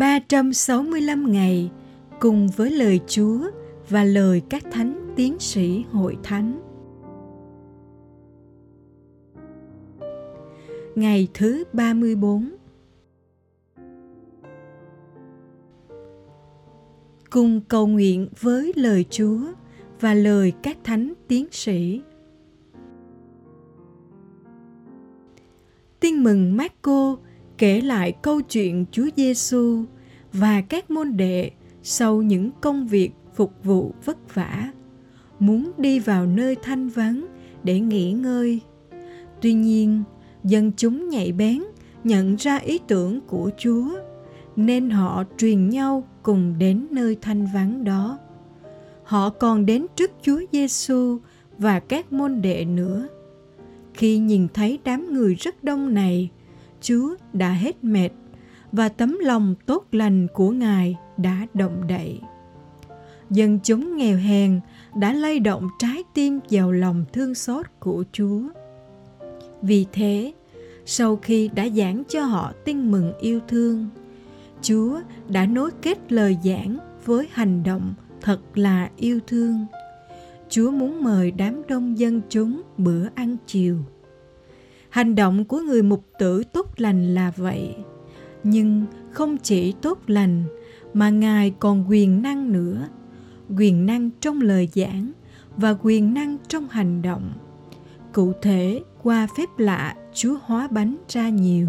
365 ngày cùng với lời Chúa và lời các thánh tiến sĩ hội thánh. Ngày thứ 34 Cùng cầu nguyện với lời Chúa và lời các thánh tiến sĩ. Tin mừng Marco kể lại câu chuyện Chúa Giêsu và các môn đệ sau những công việc phục vụ vất vả. Muốn đi vào nơi thanh vắng để nghỉ ngơi. Tuy nhiên, dân chúng nhạy bén nhận ra ý tưởng của chúa, nên họ truyền nhau cùng đến nơi thanh vắng đó. Họ còn đến trước chúa giêsu và các môn đệ nữa. Khi nhìn thấy đám người rất đông này chúa đã hết mệt và tấm lòng tốt lành của ngài đã động đậy dân chúng nghèo hèn đã lay động trái tim vào lòng thương xót của Chúa. Vì thế, sau khi đã giảng cho họ tin mừng yêu thương, Chúa đã nối kết lời giảng với hành động thật là yêu thương. Chúa muốn mời đám đông dân chúng bữa ăn chiều. Hành động của người mục tử tốt lành là vậy, nhưng không chỉ tốt lành mà Ngài còn quyền năng nữa quyền năng trong lời giảng và quyền năng trong hành động. Cụ thể qua phép lạ chúa hóa bánh ra nhiều.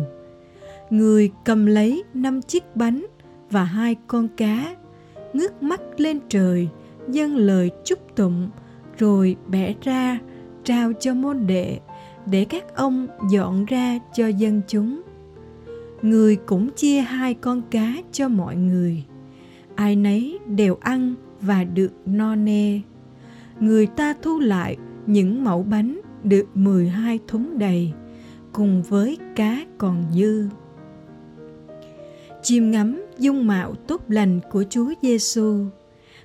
Người cầm lấy năm chiếc bánh và hai con cá ngước mắt lên trời dâng lời chúc tụng rồi bẻ ra trao cho môn đệ để các ông dọn ra cho dân chúng người cũng chia hai con cá cho mọi người ai nấy đều ăn và được no nê. Người ta thu lại những mẫu bánh được 12 thúng đầy cùng với cá còn dư. Chiêm ngắm dung mạo tốt lành của Chúa Giêsu,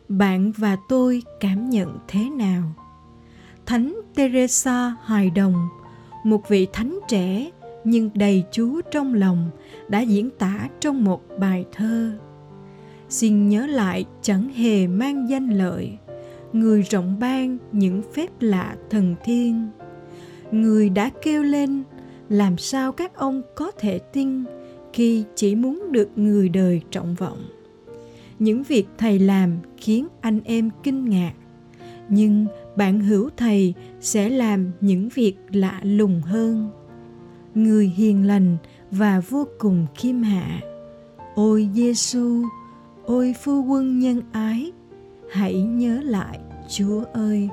bạn và tôi cảm nhận thế nào? Thánh Teresa Hài Đồng, một vị thánh trẻ, nhưng đầy Chúa trong lòng, đã diễn tả trong một bài thơ. Xin nhớ lại, chẳng hề mang danh lợi, người rộng ban những phép lạ thần thiên. Người đã kêu lên, làm sao các ông có thể tin khi chỉ muốn được người đời trọng vọng? Những việc thầy làm khiến anh em kinh ngạc, nhưng bạn hữu thầy sẽ làm những việc lạ lùng hơn. Người hiền lành và vô cùng khiêm hạ. Ôi giêsu ôi phu quân nhân ái, hãy nhớ lại chúa ơi.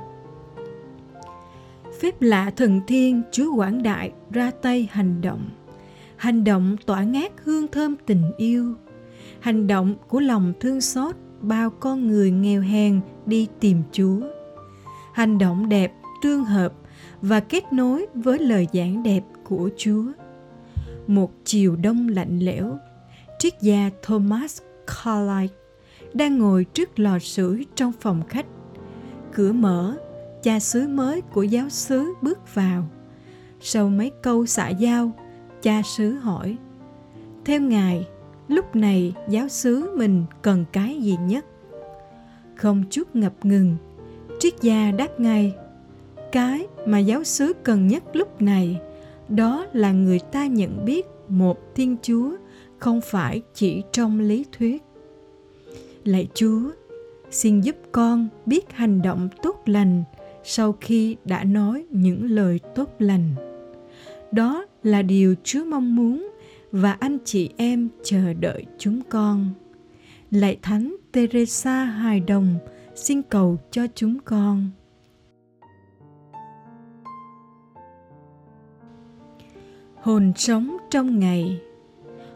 Phép lạ thần thiên, chúa quảng đại ra tay hành động. Hành động tỏa ngát hương thơm tình yêu. Hành động của lòng thương xót, bao con người nghèo hèn đi tìm chúa hành động đẹp tương hợp và kết nối với lời giảng đẹp của chúa một chiều đông lạnh lẽo triết gia thomas Carlyle đang ngồi trước lò sưởi trong phòng khách. Cửa mở, cha xứ mới của giáo xứ bước vào. Sau mấy câu xã giao, cha xứ hỏi: "Theo ngài, lúc này giáo xứ mình cần cái gì nhất?" Không chút ngập ngừng, triết gia đáp ngay: "Cái mà giáo xứ cần nhất lúc này, đó là người ta nhận biết một Thiên Chúa không phải chỉ trong lý thuyết. Lạy chúa xin giúp con biết hành động tốt lành sau khi đã nói những lời tốt lành. Đó là điều chúa mong muốn và anh chị em chờ đợi chúng con. Lạy thánh teresa hài đồng xin cầu cho chúng con hồn sống trong ngày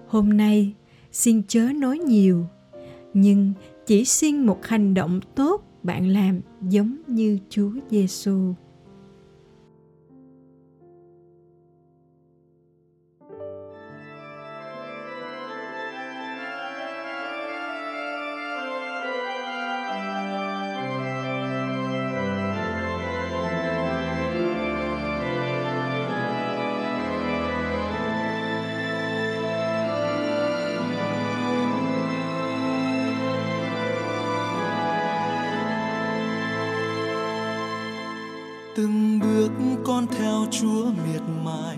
hôm nay, xin chớ nói nhiều, nhưng chỉ xin một hành động tốt bạn làm giống như Chúa Giêsu. Từng bước con theo chúa miệt mài,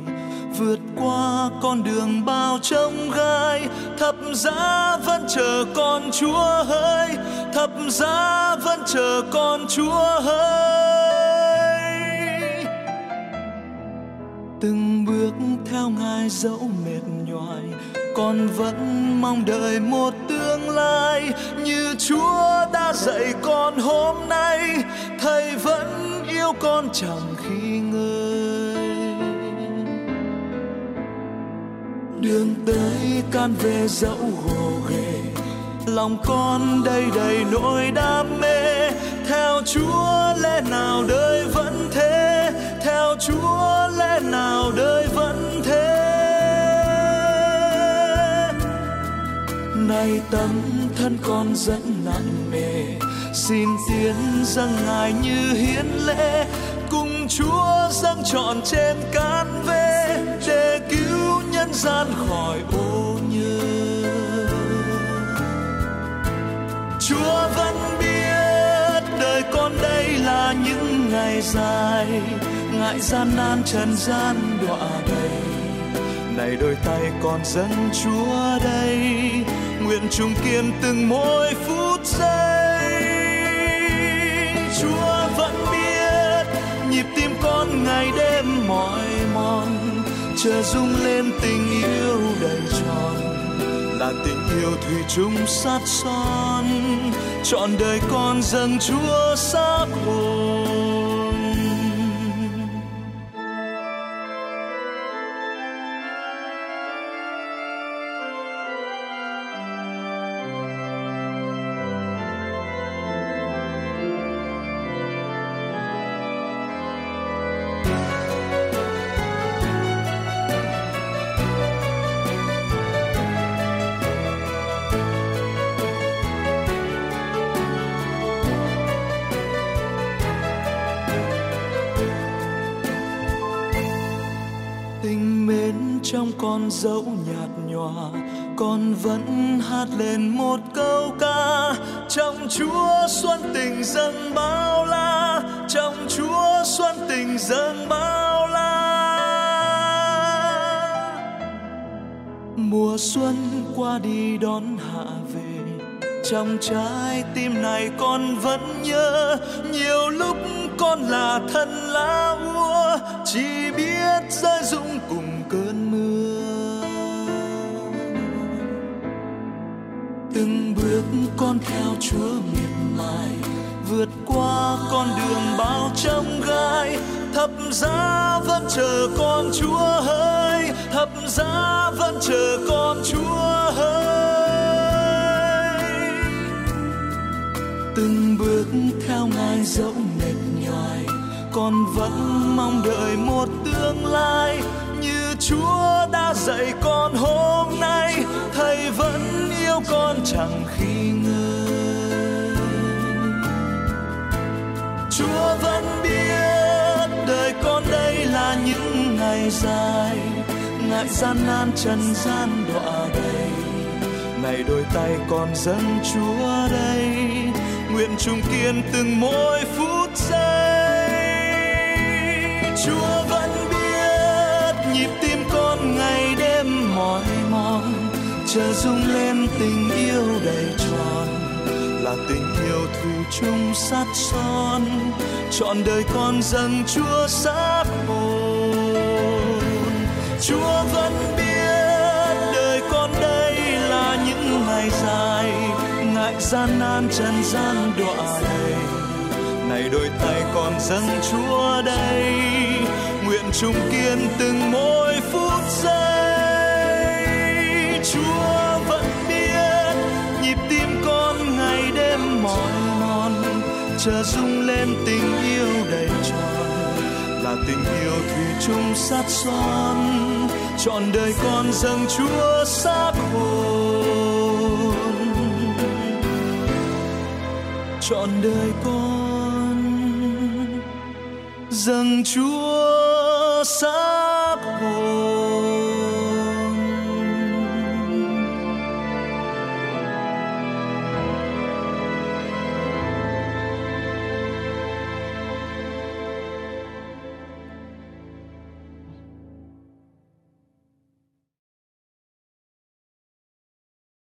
vượt qua con đường bao trông gai. Thập giá vẫn chờ con chúa hỡi thập giá vẫn chờ con chúa hỡi từng bước theo ngài dẫu mệt nhoài, con vẫn mong đợi một tương lai như chúa đã dạy con hôm nay. Thầy vẫn yêu con chẳng khi ngơi đường tới can về dẫu gồ ghề lòng con đầy đầy nỗi đam mê. Theo chúa lẽ nào đời vẫn thế? Theo chúa lẽ nào đời vẫn thế? Nay tấm thân con dẫn nặng nề xin tiến dâng ngài như hiến lễ, cùng chúa dâng trọn trên cán về để cứu nhân gian khỏi ô nhơ chúa vẫn biết đời con đây là những ngày dài, ngại gian nan trần gian đọa đầy này đôi tay con dâng chúa đây, nguyện chung kiên từng mỗi phút giây chúa vẫn biết, nhịp tim con ngày đêm mỏi mòn. Chờ rung lên tình yêu đầy tròn, là tình yêu thủy chung sát son. Trọn đời con dâng chúa xác hồn. Trong con dẫu nhạt nhòa, con vẫn hát lên một câu ca. Trong chúa xuân tình dâng bao la, trong chúa xuân tình dâng bao la. Mùa xuân qua đi đón hạ về, trong trái tim này con vẫn nhớ. Nhiều lúc con là thân lá vua chỉ biết rơi rụng từng bước con theo chúa miệt mài, vượt qua con đường bao trông gai. Thập giá vẫn chờ con chúa hỡi thập giá vẫn chờ con chúa hỡi từng bước theo ngài dẫu mệt nhoài con vẫn mong đợi một tương lai. Như chúa đã dạy con hôm nay, thầy vẫn con chẳng khi ngơi chúa vẫn biết đời con đây là những ngày dài. Ngại gian nan trần gian đọa đầy. Này đôi tay con dâng chúa đây. Nguyện trung kiên từng mỗi phút giây. Chúa vẫn biết nhịp tim con ngày đêm mỏi mòn chờ rung lên tình yêu đầy tròn, là tình yêu thủy chung sắt son. Trọn đời con dâng chúa sát hồn chúa vẫn biết đời con đây là những ngày dài. Ngại gian nan trần gian đọa đầy. Này đôi tay con dâng chúa đây. Nguyện chung kiên từng mỗi phút giây chúa vẫn biết nhịp tim con ngày đêm mỏi mòn, chờ rung lên tình yêu đầy tròn, là tình yêu thủy chung sát son, trọn đời con dâng chúa xác hồn. Trọn đời con dâng chúa xác hồn.